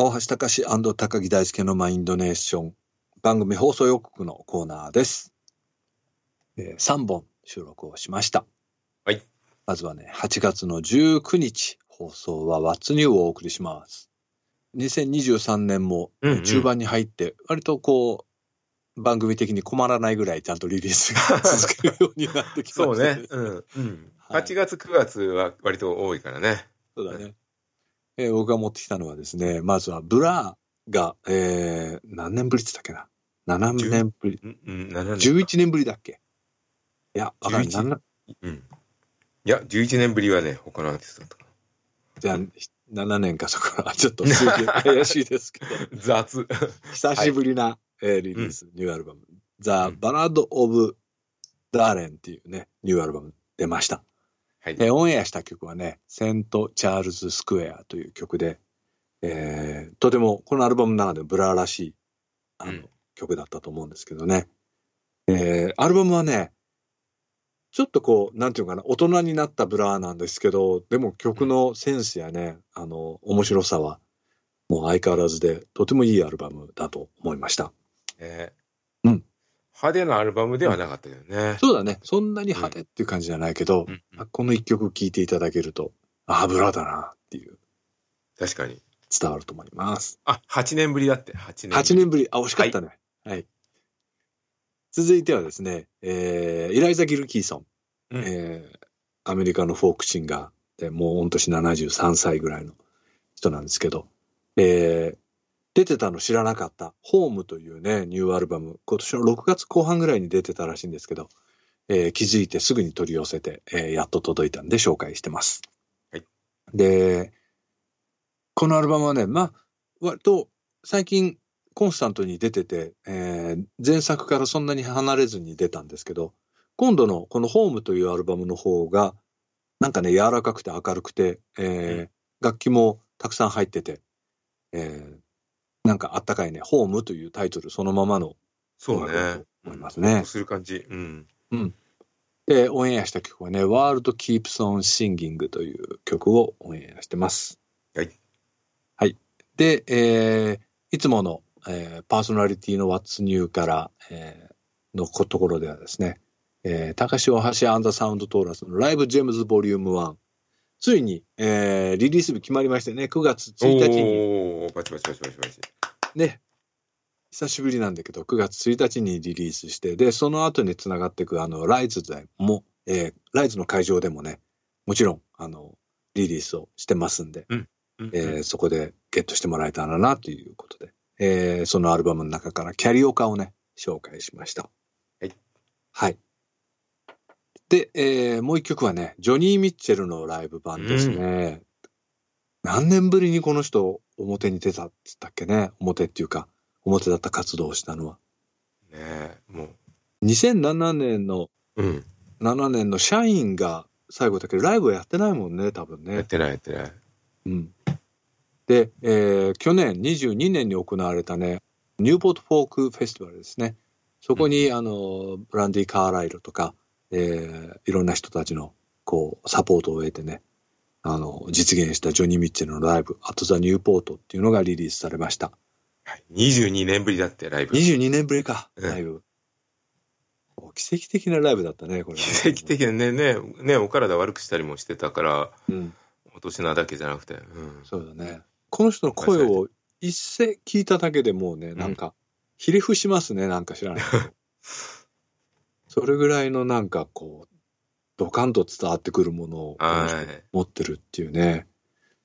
大橋隆高木大輔のマインドネーション番組放送予告のコーナーです。えー、3本収録をしました。はい。まずはね、8月の19日放送は What's New をお送りします。2023年も中盤に入って、割とこう、番組的に困らないぐらいちゃんとリリースが 続けるようになってきましたそうね。うん。うん。はい8月、9月は割と多いからね。そうだね。えー僕が持ってきたのはですね、まずは Blur が、えー、何年ぶりって言ったっけな ?7 年ぶり。うん、うん、7年。11年ぶりだっけ？いや、わかんない。11 7うん。いや、11年ぶりはね、他のアーティストだったかじゃあ、7年かそこら、ちょっと数字怪しいですけど、な。雑。久しぶりな、えーリリース、ニューアルバム、The うん Ballad of Darren っていうね、ニューアルバム出ました。はい。えーオンエアした曲はね、 St. Charles Square という曲で、えーとてもこのアルバムの中で Blur らしいあの、うん曲だったと思うんですけどね。えーアルバムはね、ちょっとこう、なんていうのかな、大人になった Blur なんですけど、でも曲のセンスやね、あの、面白さは、もう相変わらずで、とてもいいアルバムだと思いました。えうん派手なアルバムではなかったけどね。そうだね、そんなに派手っていう感じじゃないけど、うんまあこの一曲聴いていただけると、ああ、ブラーだなっていう、確かに。伝わると思います。あ、8年ぶりだって。8年ぶり。8年ぶり、あ、惜しかったね。はい。続いてはですね、えー、イライザ・ギルキーソン、うんえーアメリカのフォークシンガーで、もう御年73歳ぐらいの人なんですけど、えー出てたの知らなかった、ホームというね、ニューアルバム、今年の6月後半ぐらいに出てたらしいんですけど、えー気づいてすぐに取り寄せて、えーやっと届いたんで紹介してます。はい。で、このアルバムはね、まあ、割と最近コンスタントに出てて、えー前作からそんなに離れずに出たんですけど、今度のこのホームというアルバムの方が、なんかね、柔らかくて明るくて、えー楽器もたくさん入ってて、えーなんかあったかいね、ホームというタイトルそのままのそうねと。思いますねする感じ。うん。で、オンエアした曲はね、World Keeps on Singing という曲をオンエアしてます。はい。はい。で、えーいつもの、えーパーソナリティの What's New から、えーのこところではですね、えー高橋大橋アンダーサウンドトーラスのライブジェムズボリューム1。ついに、えーリリース日決まりましてね、9月1日におー、バチバチバチバチバチ。ね、久しぶりなんだけど、9月1日にリリースして、で、その後につながっていく、あの、ライズでも、えーライズの会場でもね、もちろん、あの、リリースをしてますんで、うんえーそこでゲットしてもらえたらな、ということで、えーそのアルバムの中からキャリオカをね、紹介しました。はい。はい。で、えーもう一曲はね、ジョニー・ミッチェルのライブ版ですね。何年ぶりにこの人表に出たって言ったっけね。表っていうか表だった活動をしたのは。ねえ、もう。2007年のうん。7年の社員が最後だけどライブはやってないもんね多分ね。やっ、てないやってない。うん、で、えー去年22年に行われたねニューポートフォークフェスティバルですね。そこに、あのブランディ・カーライルとか、えーいろんな人たちのこうサポートを得てねあの実現したジョニー・ミッチェルのライブ「アット・ザ・ニューポート」っていうのがリリースされましたはい。22年ぶりだって、ライブ。22年ぶりか、うんライブ。お奇跡的なライブだったね、これ、ね。奇跡的なね、ね、ね、お体悪くしたりもしてたから、うん、お年なだけじゃなくて。うん。そうだね。この人の声を一声聞いただけでもうね、なんか、ひれ伏しますね、なんか知らない。それぐらいのなんかこう、ドカンと伝わってくるものを。持ってるっていうね。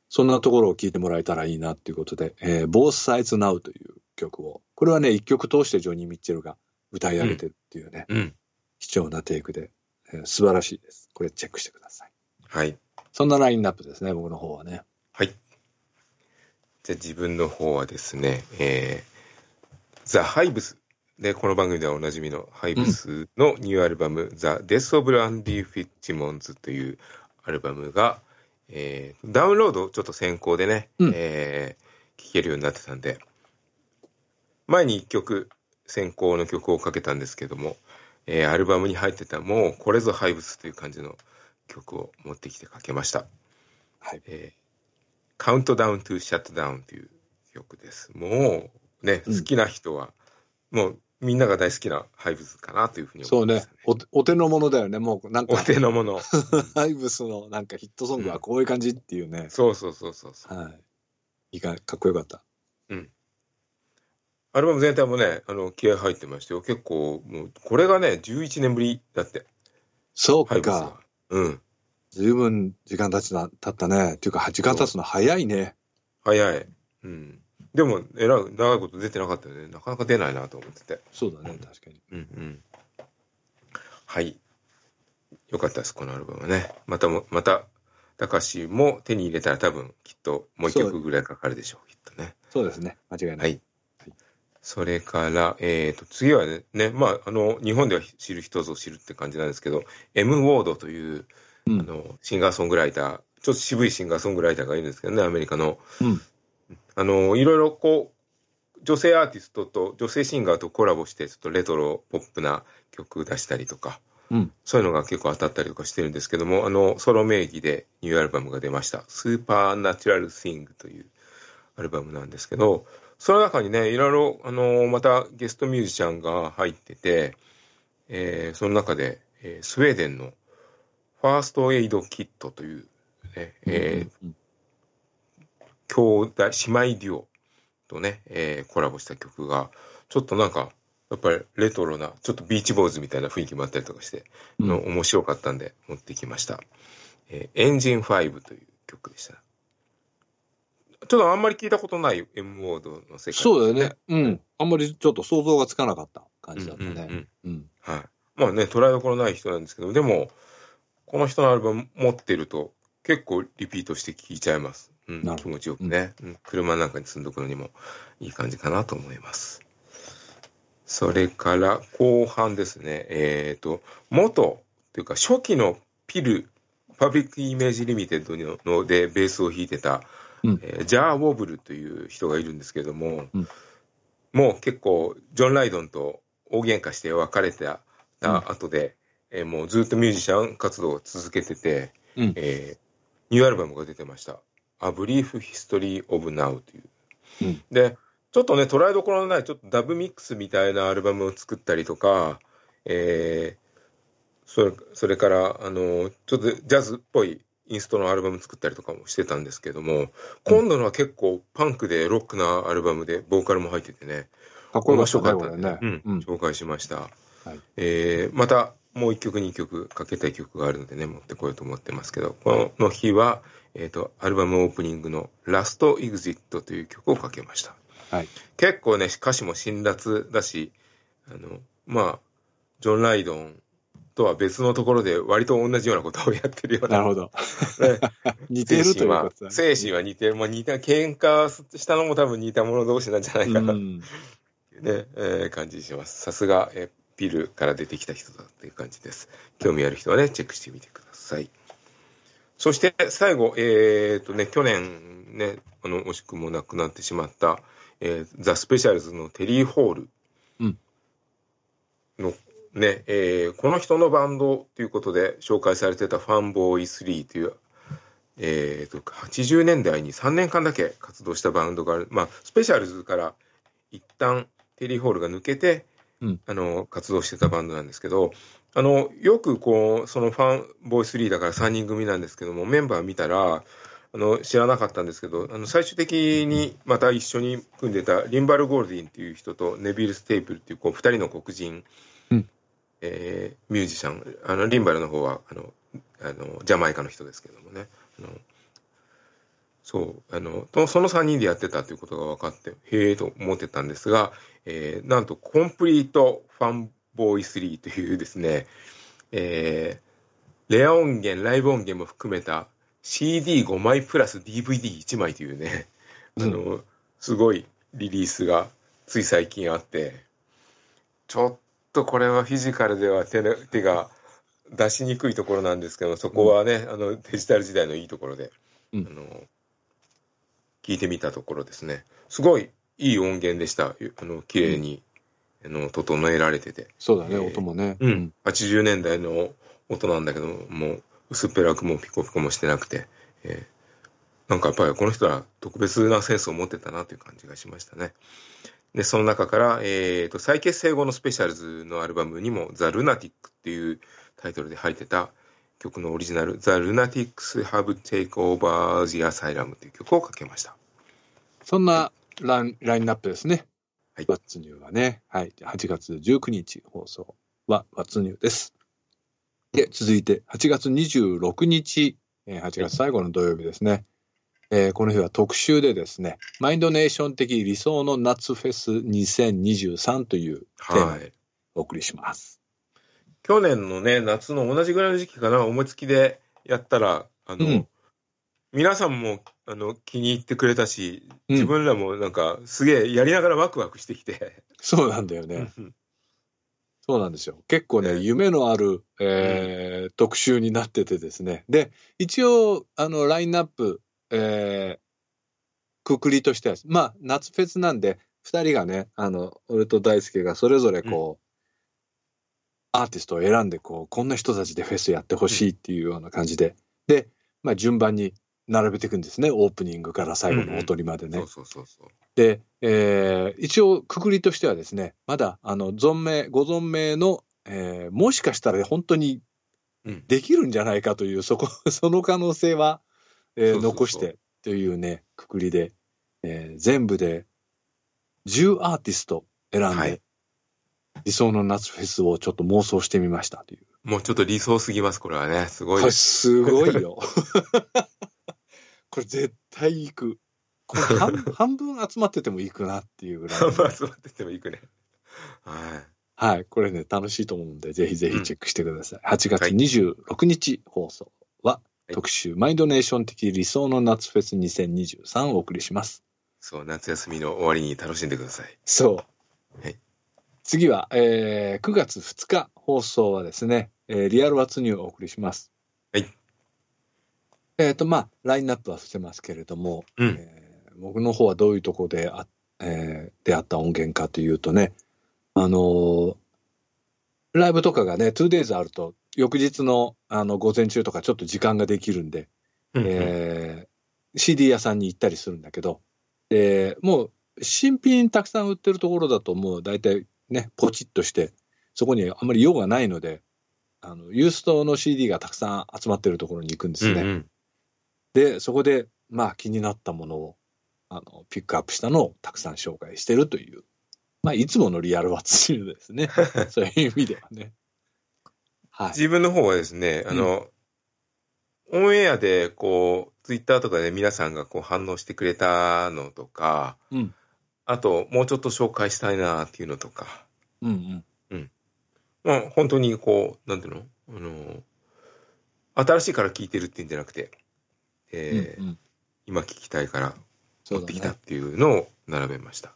そんなところを聞いてもらえたらいいなっていうことで、えー、Both Sides Now という曲を、これはね、一曲通してジョニー・ミッチェルが歌い上げてるっていうね、うん。貴重なテイクで、えー素晴らしいです。これチェックしてください。はい。そんなラインナップですね、僕の方はね。はい。じゃあ自分の方はですね、えー、ザ・ハイブス。で、この番組ではおなじみのハイブスのニューアルバム、 The Death of Randy Fitzsimmons というアルバムが、えーダウンロードちょっと先行でね、うんえー聴けるようになってたんで、前に1曲先行の曲をかけたんですけども、えーアルバムに入ってたもうこれぞハイブスという感じの曲を持ってきてかけました。はい。えーカウントダウントゥシャットダウンという曲です。もうね、うん好きな人は、もうみんなが大好きなハイブスかなというふうにそう思います、ね。おお手の物だよね。もうなんかお、手のもの。ハイブスのなんかヒットソングはこういう感じっていうね。そうそうそうそうそう。はい。いいか、かっこよかった。アルバム全体もね、あの、気合入ってましたよ。結構、もう、これがね、11年ぶりだって、そうか。。うん。ずいぶん時間経つな、経ったね。っていうか、時間経つの早いね。早い。うん。でも、えらい、長いこと出てなかったよね。なかなか出ないなと思ってて。そうだね、確かに。うんうん。はい。よかったです、このアルバムはね。またも、また、高橋も手に入れたら多分、きっともう一曲ぐらいかかるでしょう、きっとね。そうですね。間違いない。はい。それから、えっ、と、次はね、ね、まあ、あの、日本では知る人ぞ知るって感じなんですけど、M. ウォードという、うんあの、シンガーソングライター、ちょっと渋いシンガーソングライターがいるんですけどね、アメリカの。うんあの、いろいろこう、女性アーティストと、女性シンガーとコラボして、ちょっとレトロポップな曲出したりとか、うんそういうのが結構当たったりとかしてるんですけども、あの、ソロ名義でニューアルバムが出ました。スーパーナチュラルシングというアルバムなんですけど、その中にね、いろいろ、あの、またゲストミュージシャンが入ってて、えーその中で、えースウェーデンのファーストエイドキットという、ね、えーうん兄弟、姉妹デュオとね、えーコラボした曲が、ちょっとなんか、やっぱりレトロな、ちょっとビーチボーイズみたいな雰囲気もあったりとかして、うんあの面白かったんで持ってきました。えーエンジン5という曲でした。ちょっとあんまり聞いたことない M モードの世界、そうだよね。うん。あんまりちょっと想像がつかなかった感じだったね。んうん。はい。まあね、捉えどころない人なんですけど、でも、この人のアルバム持ってると、結構リピートして聴いちゃいます。うん。気持ちよくね、うん。車なんかに積んどくのにもいい感じかなと思います。それから後半ですね、えっ、と、元というか初期のピル、パブリックイメージリミテッドののでベースを弾いてた、うん。えージャー・ウォブルという人がいるんですけども、うん。もう結構ジョン・ライドンと大喧嘩して別れたた後で、えーもうずっとミュージシャン活動を続けてて、うん。えーニューアルバムが出てました。A Brief History of Now という。うんで、ちょっとね、捉えどころのない、ちょっとダブミックスみたいなアルバムを作ったりとか、えーそれそれから、あの、ちょっとジャズっぽいインストのアルバム作ったりとかもしてたんですけども、今度のは結構パンクでロックなアルバムで、ボーカルも入っててね、かっこよか面ったね。紹介しました。はいえーまたもう一曲二曲かけたい曲があるのでね持ってこようと思ってますけどこの日は、えー、とアルバムオープニングの「ラスト・エグジット」という曲をかけましたはい。結構ね歌詞も辛辣だしあのまあジョン・ライドンとは別のところで割と同じようなことをやってるようななるほど。ね 似てるという精神はことだね。精神は似てる、まあ、似た喧嘩したのも多分似た者同士なんじゃないかな、うん。ね、えー感じします。さすが、えーピルから出てきた人だっていう感じです。興味ある人はね、チェックしてみてください。そして最後、えっ、とね、去年ね、あの、惜しくも亡くなってしまった、えーザ・スペシャルズのテリー・ホールうんの、ね、えーこの人のバンドということで紹介されてたファンボーイ3という、えーと、80年代に3年間だけ活動したバンドがある。まあ、スペシャルズから一旦テリー・ホールが抜けて、うん。あの活動してたバンドなんですけどあのよくこうそのファンボーイ3だから3人組なんですけどもメンバー見たらあの知らなかったんですけどあの最終的にまた一緒に組んでたリンバル・ゴールディンっていう人とネビル・ステイプルっていうこう2人の黒人、うん。えーミュージシャンあのリンバルの方はあのあのジャマイカの人ですけどもね。あのそうあのとその3人でやってたということが分かってへえと思ってたんですが、えーなんとコンプリートファンボーイ3というですね、えーレア音源ライブ音源も含めた CD5 枚プラス DVD1 枚というね、あのすごいリリースがつい最近あってちょっとこれはフィジカルでは手の手が出しにくいところなんですけどそこはね、あのデジタル時代のいいところで、うん。あの聞いてみたところですねすごいいい音源でしたあの綺麗に、あの整えられてて、そうだね、えー音もね。うん。80年代の音なんだけどもう薄っぺらくもピコピコもしてなくて、えーなんかやっぱりこの人は特別なセンスを持ってたなという感じがしましたね。で、その中から、えー、と再結成後のスペシャルズのアルバムにも、ザ・ルナティックっていうタイトルで入ってた曲のオリジナル、ザ・ルナティックス・ハブ・テイク・オーバー・ジ・アサイラムという曲をかけました。そんなラインラインナップですね。はいワッツニューはね、はい、8月19日放送はワッツニューです。で、続いて8月26日、えー8月最後の土曜日ですね。えーこの日は特集でですね、マインドネーション的理想の夏フェス2023というテーマではい。お送りします。去年のね、夏の同じぐらいの時期かな、思いつきでやったら、あの、うん皆さんもあの気に入ってくれたし、うん自分らもなんかすげえやりながらワクワクしてきて。そうなんだよね。そうなんですよ。結構ね、ね夢のある、えー特集になっててですね。で、一応、あの、ラインナップ、えーくくりとしては、まあ、夏フェスなんで、二人がね、あの、俺と大輔がそれぞれこう、アーティストを選んで、こう、こんな人たちでフェスやってほしいっていうような感じで、で、まあ、順番に並べていくんですね。オープニングから最後の踊りまでね。で、えー一応、くくりとしてはですね、まだ、あの、存命、ご存命の、えーもしかしたら本当にうん。できるんじゃないかという、そこ、その可能性は、え残してというね、くくりで、えー全部で10アーティスト選んで、はい理想の夏フェスをちょっと妄想してみましたという。もうちょっと理想すぎます、これはね。すごこれいです。すごいよ。これ絶対行く。これ半 半分集まってても行くなっていうぐらいのね、まあ、座っててもいくね。はい。はい、これね、楽しいと思うんで、ぜひぜひチェックしてください。8月26日放送は、い特集、マインドネーション的理想の夏フェス2023をお送りします。そう、夏休みの終わりに楽しんでください。そう。はい次は、えー9月2日放送はですね、えーリアルワッツニューをお送りします。はい。えっ、と、まあ、ラインナップは伏せますけれども、うん。えー僕の方はどういうところであ、えー出会った音源かというとね、あのーライブとかがね、2days あると、翌日のあの午前中とかちょっと時間ができるんで、うんえー CD 屋さんに行ったりするんだけど、でもう新品たくさん売ってるところだともう大体ね、ポチッとして、そこにあんまり用がないので、あの、ユーストの CD がたくさん集まってるところに行くんですね。うんうんで、そこで、まあ気になったものを、あの、ピックアップしたのをたくさん紹介してるという、まあいつものリアルワッツシールですね。そういう意味ではね。はい。自分の方はですね、あの、オンエアで、こう、ツイッターとかで皆さんがこう反応してくれたのとか、うんあと、もうちょっと紹介したいなっていうのとか、うんうん。まあ、本当にこう、なんていうの？あの、新しいから聞いてるっていうんじゃなくて、えーうんうん、今聞きたいから持ってきたっね。ていうのを並べました。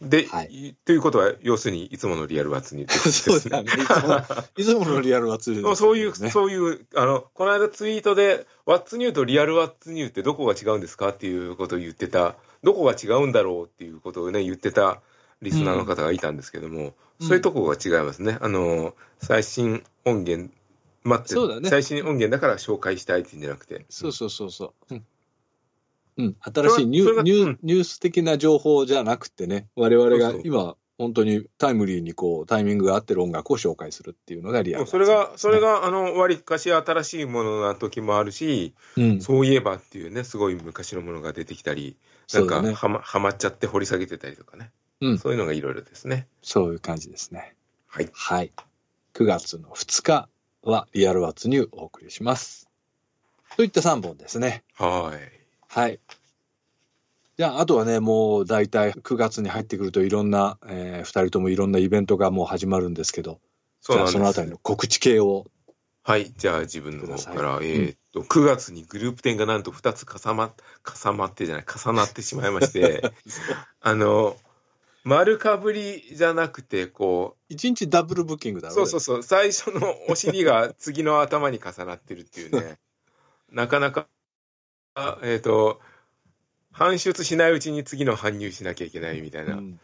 で、はいということは、要するに、いつものリアルワッツにってことですね。いつものリアルワッツシールですそういう、ね。そういう、あの、この間ツイートで、ワッツニューとリアルワッツニューってどこが違うんですかっていうことを言ってた、どこが違うんだろうっていうことをね、言ってたリスナーの方がいたんですけども、うんそういうとこが違いますね。あの、最新音源、待って、そうだね最新音源だから紹介したいっていうんじゃなくて。そうそうそうそう。うん。うん、新しいニュニュニュース的な情報じゃなくてね、我々が今、本当にタイムリーにこう、タイミングが合ってる音楽を紹介するっていうのがリアル、それが、それ、が、あの、割かし新しいものな時もあるし、うん、そういえばっていうね、すごい昔のものが出てきたり、なんか。はま、はまっちゃって掘り下げてたりとかね。うんそういうのがいろいろですね。そういう感じですね。はい。はい。9月の2日はリアルワッツニューお送りします。といった3本ですね。はい。はい。じゃあ、あとはね、もう大体9月に入ってくるといろんな、えー、2人ともいろんなイベントがもう始まるんですけど、そうなんです。じゃあそのあたりの告知系を。はい。じゃあ自分の方から、えーっと、9月にグループ展がなんと2つ重ま、重まってじゃない、重なってしまいまして、あの、丸かぶりじゃなくて、こ1日ダブルブッキングだう、ろそうそうそう、最初のお尻が次の頭に重なってるっていうね、なかなか、あえーっと、搬出しないうちに次の搬入しなきゃいけないみたいなうん。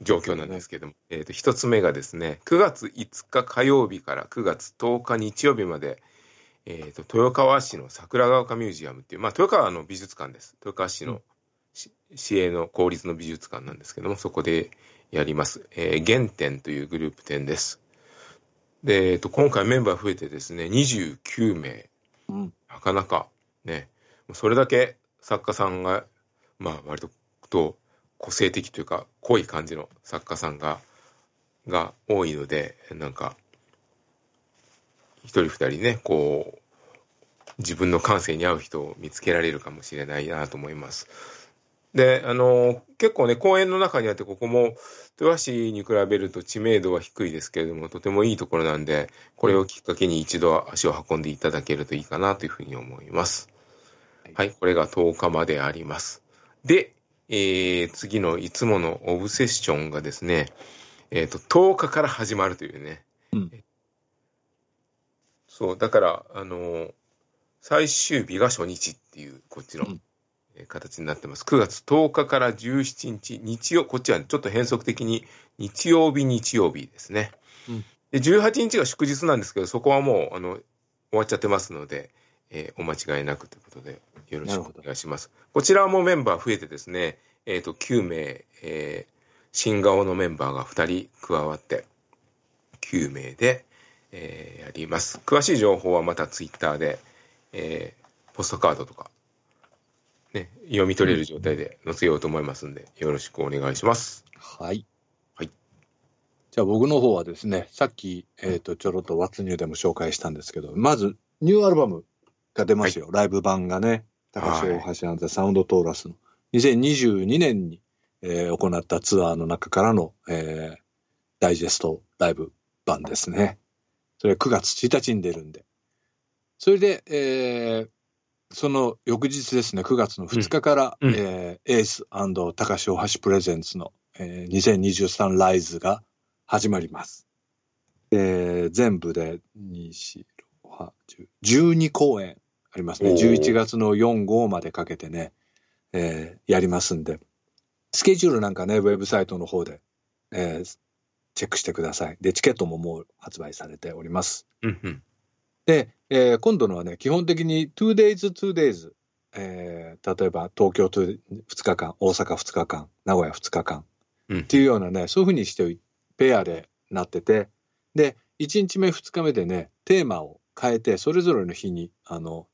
状況なんですけども、えー、と一つ目がですね9月5日火曜日から9月10日日曜日まで、えーと、豊川市の桜ヶ丘ミュージアムっていう、まあ、豊川の美術館です。豊川市の、市営の公立の美術館なんですけども、そこでやります。えー、原点というグループ展です。で、えーと、今回メンバー増えてですね、29名。うん、なかなかね、それだけ作家さんが、まあ、割とと個性的というか、濃い感じの作家さんが、が多いので、なんか、一人二人ね、こう、自分の感性に合う人を見つけられるかもしれないなと思います。で、あの、結構ね、公園の中にあって、ここも、豊橋に比べると知名度は低いですけれども、とてもいいところなんで、これをきっかけに一度足を運んでいただけるといいかなというふうに思います。はい、これが10日まであります。で、えー、次のいつものオブセッションがですね、えっ、ー、と、10日から始まるというね、うん、そう、だから、あの、最終日が初日っていう、こっちの、形になってます。9月10日から17日、日曜、こっちはちょっと変則的に日曜日、日曜日ですね。うん、で18日が祝日なんですけど、そこはもう、あの、終わっちゃってますので、えー、お間違いなくということで、よろしくお願いします。こちらもメンバー増えてですね、えっ、ー、と、9名、えー、新顔のメンバーが2人加わって、9名で、えー、やります。詳しい情報はまたツイッターで、えー、ポストカードとか、ね、読み取れる状態で載せようと思いますんで、よろしくお願いします。はい。はい。じゃあ僕の方はですね、さっき、えっ、ー、と、ちょろっとワッツニューでも紹介したんですけど、まず、ニューアルバムが出ますよ。はい、ライブ版がね、高橋大橋アンザサウンドトーラスの2022年に、えー、行ったツアーの中からの、えー、ダイジェストライブ版ですね。それ9月1日に出るんで。それで、えー、その翌日ですね、9月の2日から、うん、えー、エース高橋大橋プレゼンツの、えー、2023ライズが始まります。えー、全部で2、4、6、8、12公演ありますね。11月の4、5までかけてね、えー、やりますんで、スケジュールなんかね、ウェブサイトの方で、えー、チェックしてください。で、チケットももう発売されております。うんうん、で、えー、今度のはね、基本的に 2days, 2days、えー、例えば東京2日間、大阪2日間、名古屋2日間、っていうようなね、そういうふうにしてペアでなってて、で、1日目、2日目でね、テーマを変えて、それぞれの日に、あの、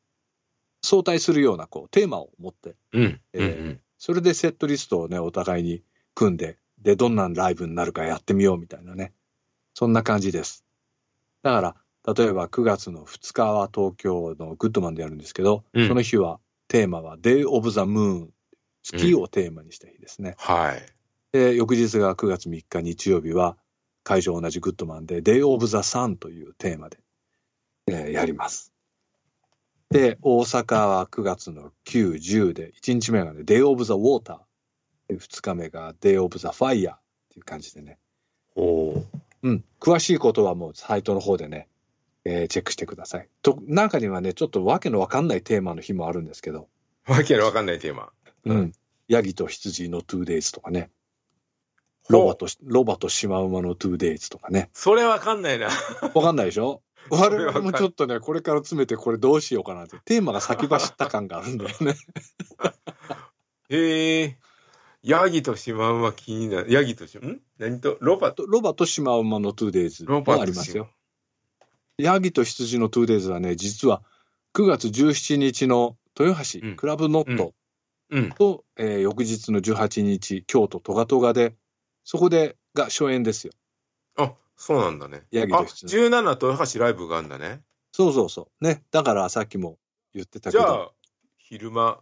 相対するような、こう、テーマを持って、うんえー、それでセットリストをね、お互いに組んで、で、どんなライブになるかやってみようみたいなね。そんな感じです。だから、例えば9月の2日は東京のグッドマンでやるんですけど、うん、その日はテーマは Day of the Moon、月をテーマにした日ですね。うん、はい。で、翌日が9月3日日曜日は会場同じグッドマンで Day of the Sun というテーマで、えー、やります。で、大阪は9月の9、10で、1日目がね、Day of the Water。2日目が Day of the Fire っていう感じでね。おうん。詳しいことはもうサイトの方でね、えー、チェックしてください。と、中にはね、ちょっとわけのわかんないテーマの日もあるんですけど。わけのわかんないテーマ。うん。ヤギと羊の 2days とかね。ロバと、ロバとシマウマの 2days とかね。それわかんないな。わかんないでしょ？我々もちょっとね、これから詰めてこれどうしようかなって、テーマが先走った感があるんだよね。へえ。ヤギとシマウマ気になる。ヤギとシマ、ん？何と？ロバと？ロバとシマウマの 2days もありますよ。ヤギと羊の 2days はね、実は9月17日の豊橋、うん、クラブノットと、うん、えー、翌日の18日、京都トガトガで、そこでが初演ですよ。あ、そうなんだね。ヤギと羊。あ、17豊橋ライブがあるんだね。そうそうそう。ね。だからさっきも言ってたけど。じゃあ、昼間、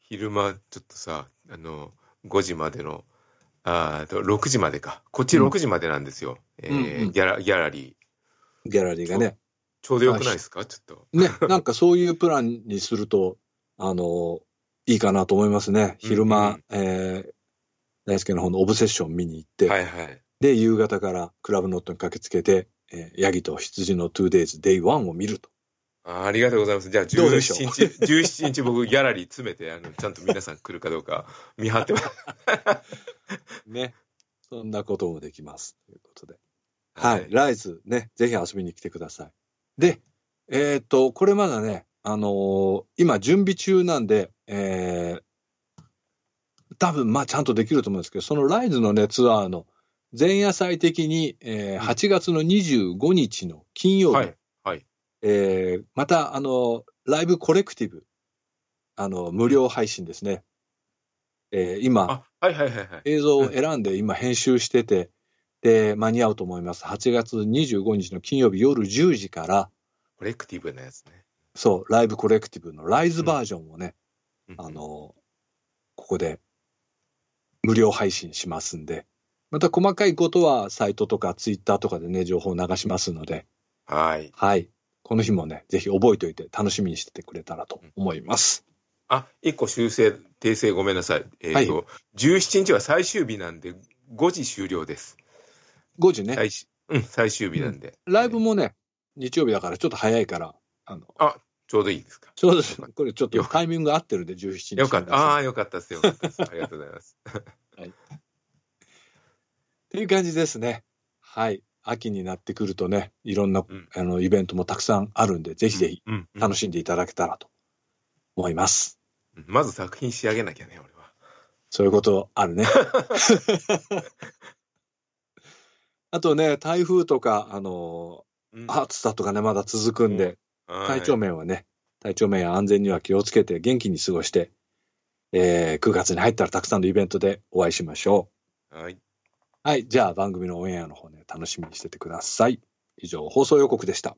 昼間、ちょっとさ、あの、5時までの、あと6時までか。こっち6時までなんですよ。うん、えーうん、ギャラギャラリー。ギャラリーがね。ちょうどよくないですか？ちょっと。ね、なんかそういうプランにすると、あの、いいかなと思いますね。昼間、うんうん、えー、大輔の方のオブセッション見に行って、はいはい。で、夕方からクラブノットに駆けつけて、えー、ヤギと羊の 2days Day1 を見ると。あありがとうございます。じゃあ17日、17日僕ギャラリー詰めて、あの、ちゃんと皆さん来るかどうか見張ってます。ね。そんなこともできます。ということで。はい。はい、ライズね、ぜひ遊びに来てください。で、えっ、と、これまだね、あのー今準備中なんで、えー多分まあちゃんとできると思うんですけど、そのライズのね、ツアーの前夜祭的に、えーうん8月の25日の金曜日、はい。はい。えーまた、あの、ライブコレクティブ、あの、無料配信ですね。えー今、あ、はいはいはいはい。映像を選んで今編集してて、で、間に合うと思います。8月25日の金曜日夜10時から、コレクティブなやつね。そう、ライブコレクティブのライズバージョンをね、うんあ、の、ここで無料配信しますんで、また細かいことはサイトとかツイッターとかでね、情報を流しますので、はい。はい。この日もね、ぜひ覚えておいて楽しみにしててくれたらと思います。あ、一個修正、訂正ごめんなさい。えっ、と、17日は最終日なんで、5時終了です。5時ね、最終、うん、最終日なんで。ライブもね、日曜日だからちょっと早いから、あの、ちょうどいいですか。ちょうど、これちょっとタイミング合ってるんで、17日。よかった。ああー、よかったです。よかったです。ありがとうございます。っていう感じですね。はい。秋になってくるとね、いろんな、うんあのイベントもたくさんあるんで、ぜひぜひうん、うん楽しんでいただけたらと思います。うんまず作品仕上げなきゃね、俺は。そういうことあるね。あとね、台風とか、あのうん暑さとかね、まだ続くんで、はい体調面はね、体調面や安全には気をつけて元気に過ごして、えー9月に入ったらたくさんのイベントでお会いしましょはい。う。はい。じゃあ番組のオンエアの方ね、楽しみにしててください。以上、放送予告でした。